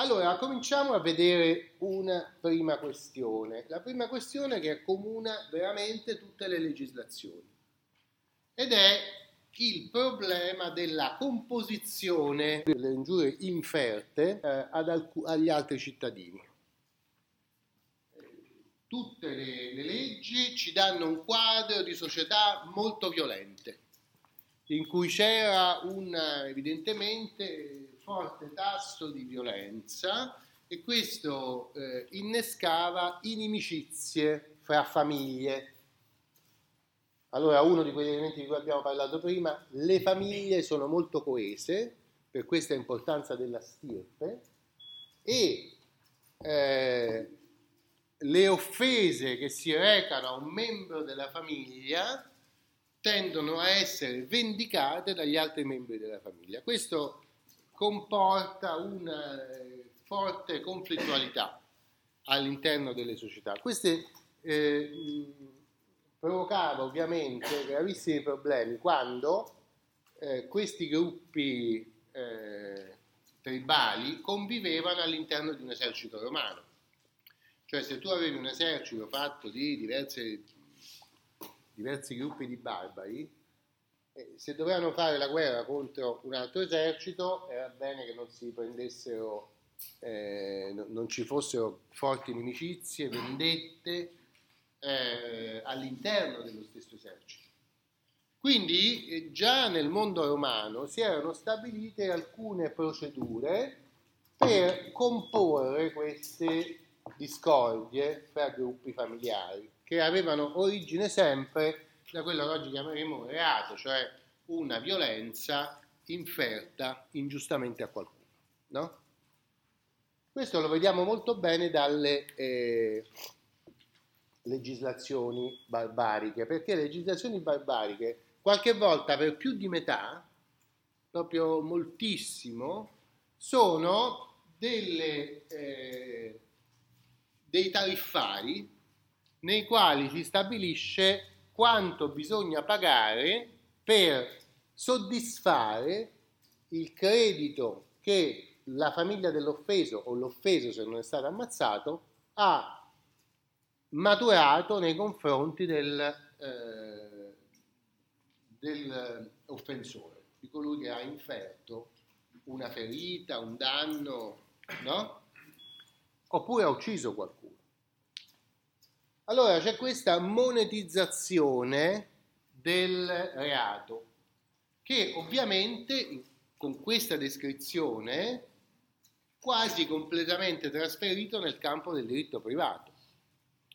Allora, cominciamo a vedere una prima questione. La prima questione che accomuna veramente tutte le legislazioni ed è il problema della composizione delle ingiurie inferte eh, alc- agli altri cittadini. Tutte le, le leggi ci danno un quadro di società molto violente, in cui c'era un, evidentemente forte tasso di violenza e questo eh, innescava inimicizie fra famiglie. Allora, uno di quegli elementi di cui abbiamo parlato prima, le famiglie sono molto coese, per questa importanza della stirpe, e eh, le offese che si recano a un membro della famiglia tendono a essere vendicate dagli altri membri della famiglia. Questo comporta una eh, forte conflittualità all'interno delle società. Queste eh, provocava ovviamente gravissimi problemi quando eh, questi gruppi eh, tribali convivevano all'interno di un esercito romano. Cioè se tu avevi un esercito fatto di diverse, diversi gruppi di barbari, se dovevano fare la guerra contro un altro esercito era bene che non si prendessero, eh, no, non ci fossero forti inimicizie, vendette eh, all'interno dello stesso esercito. Quindi eh, già nel mondo romano si erano stabilite alcune procedure per comporre queste discordie fra gruppi familiari che avevano origine sempre da quello che oggi chiameremo reato, cioè una violenza inferta ingiustamente a qualcuno. No? Questo lo vediamo molto bene dalle eh, legislazioni barbariche, perché le legislazioni barbariche qualche volta per più di metà, proprio moltissimo, sono delle, eh, dei tariffari nei quali si stabilisce quanto bisogna pagare per soddisfare il credito che la famiglia dell'offeso o l'offeso se non è stato ammazzato ha maturato nei confronti del, eh, dell'offensore, di colui che ha inferto una ferita, un danno, no? Oppure ha ucciso qualcuno. Allora c'è questa monetizzazione del reato che ovviamente con questa descrizione quasi completamente trasferito nel campo del diritto privato.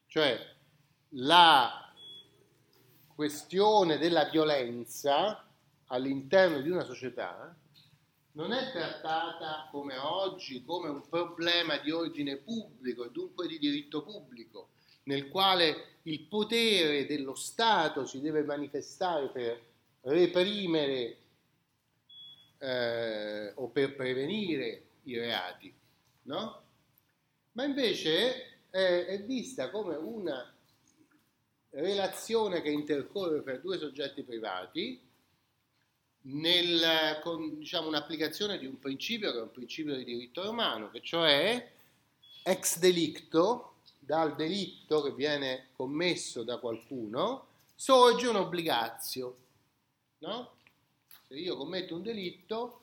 Cioè la questione della violenza all'interno di una società non è trattata come oggi come un problema di ordine pubblico e dunque di diritto pubblico, nel quale il potere dello Stato si deve manifestare per reprimere eh, o per prevenire i reati, no? Ma invece è, è vista come una relazione che intercorre fra due soggetti privati nel, con diciamo, un'applicazione di un principio che è un principio di diritto romano, che cioè ex delicto dal delitto che viene commesso da qualcuno sorge un'obbligazio. No? Se io commetto un delitto,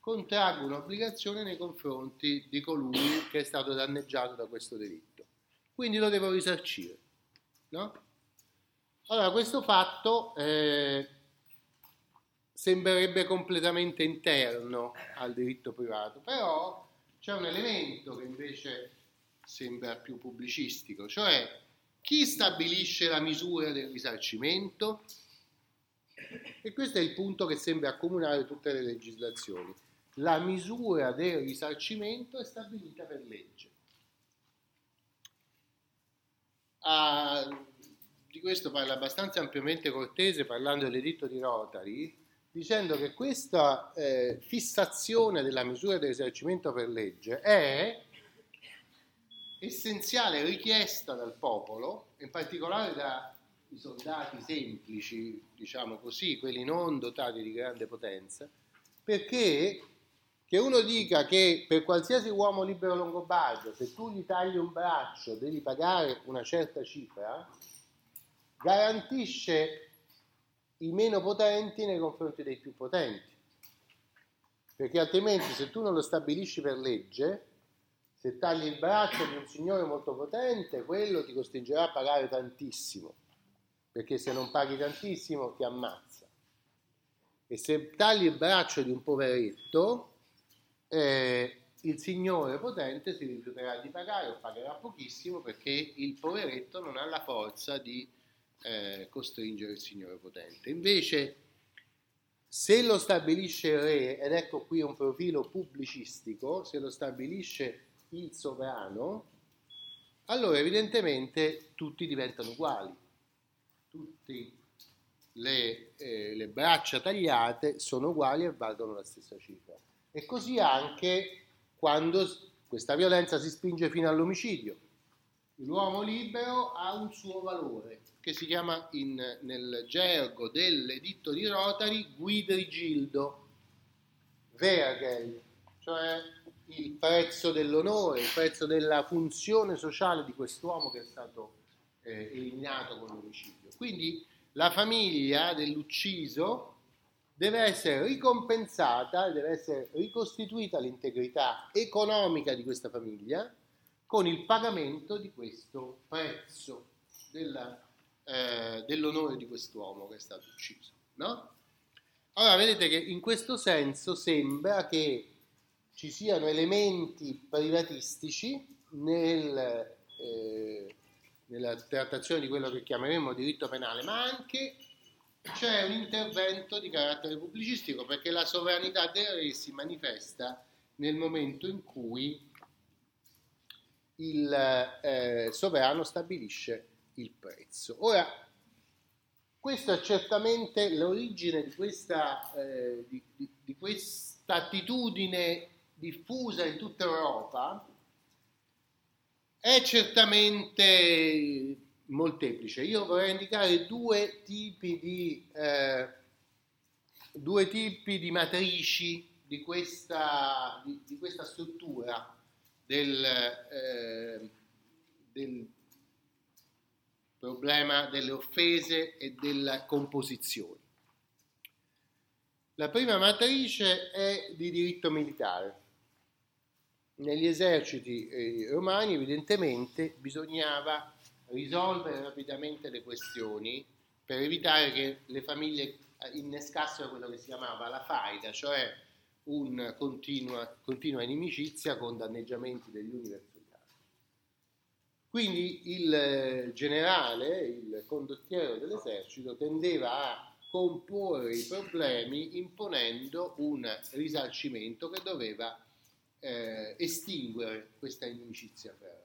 contraggo un'obbligazione nei confronti di colui che è stato danneggiato da questo delitto. Quindi lo devo risarcire. No? Allora, questo fatto eh, sembrerebbe completamente interno al diritto privato, però c'è un elemento che invece sembra più pubblicistico, cioè chi stabilisce la misura del risarcimento? E questo è il punto che sembra accomunare tutte le legislazioni. La misura del risarcimento è stabilita per legge. Ah, di questo parla abbastanza ampiamente Cortese parlando dell'editto di Rotary, dicendo che questa eh, fissazione della misura del risarcimento per legge è essenziale richiesta dal popolo, in particolare dai soldati semplici, diciamo così, quelli non dotati di grande potenza, perché che uno dica che per qualsiasi uomo libero longobardo, se tu gli tagli un braccio devi pagare una certa cifra, garantisce i meno potenti nei confronti dei più potenti. Perché altrimenti se tu non lo stabilisci per legge, se tagli il braccio di un signore molto potente, quello ti costringerà a pagare tantissimo, perché se non paghi tantissimo ti ammazza. E se tagli il braccio di un poveretto, eh, il signore potente si rifiuterà di pagare o pagherà pochissimo perché il poveretto non ha la forza di eh, costringere il signore potente. Invece, se lo stabilisce il re, ed ecco qui un profilo pubblicistico, se lo stabilisce il sovrano, allora evidentemente tutti diventano uguali, tutte le, eh, le braccia tagliate sono uguali e valgono la stessa cifra e così anche quando questa violenza si spinge fino all'omicidio. L'uomo libero ha un suo valore che si chiama in, nel gergo dell'editto di Rotary guidrigildo, Vergel, cioè prezzo dell'onore, il prezzo della funzione sociale di quest'uomo che è stato eh, eliminato con l'omicidio. Quindi la famiglia dell'ucciso deve essere ricompensata, deve essere ricostituita l'integrità economica di questa famiglia con il pagamento di questo prezzo della, eh, dell'onore di quest'uomo che è stato ucciso. No? Allora vedete che in questo senso sembra che ci siano elementi privatistici nel, eh, nella trattazione di quello che chiameremo diritto penale, ma anche c'è un intervento di carattere pubblicistico perché la sovranità del re si manifesta nel momento in cui il eh, sovrano stabilisce il prezzo. Ora, questa è certamente l'origine di questa, eh, di, di, di questa attitudine diffusa in tutta Europa, è certamente molteplice. Io vorrei indicare due tipi di, eh, due tipi di matrici di questa, di, di questa struttura del, eh, del problema delle offese e della composizione. La prima matrice è di diritto militare. Negli eserciti eh, romani evidentemente bisognava risolvere rapidamente le questioni per evitare che le famiglie innescassero quello che si chiamava la faida, cioè una continua, continua inimicizia con danneggiamenti degli uni verso gli altri. Quindi il generale, il condottiero dell'esercito, tendeva a comporre i problemi imponendo un risarcimento che doveva eh, estinguere questa inimicizia fra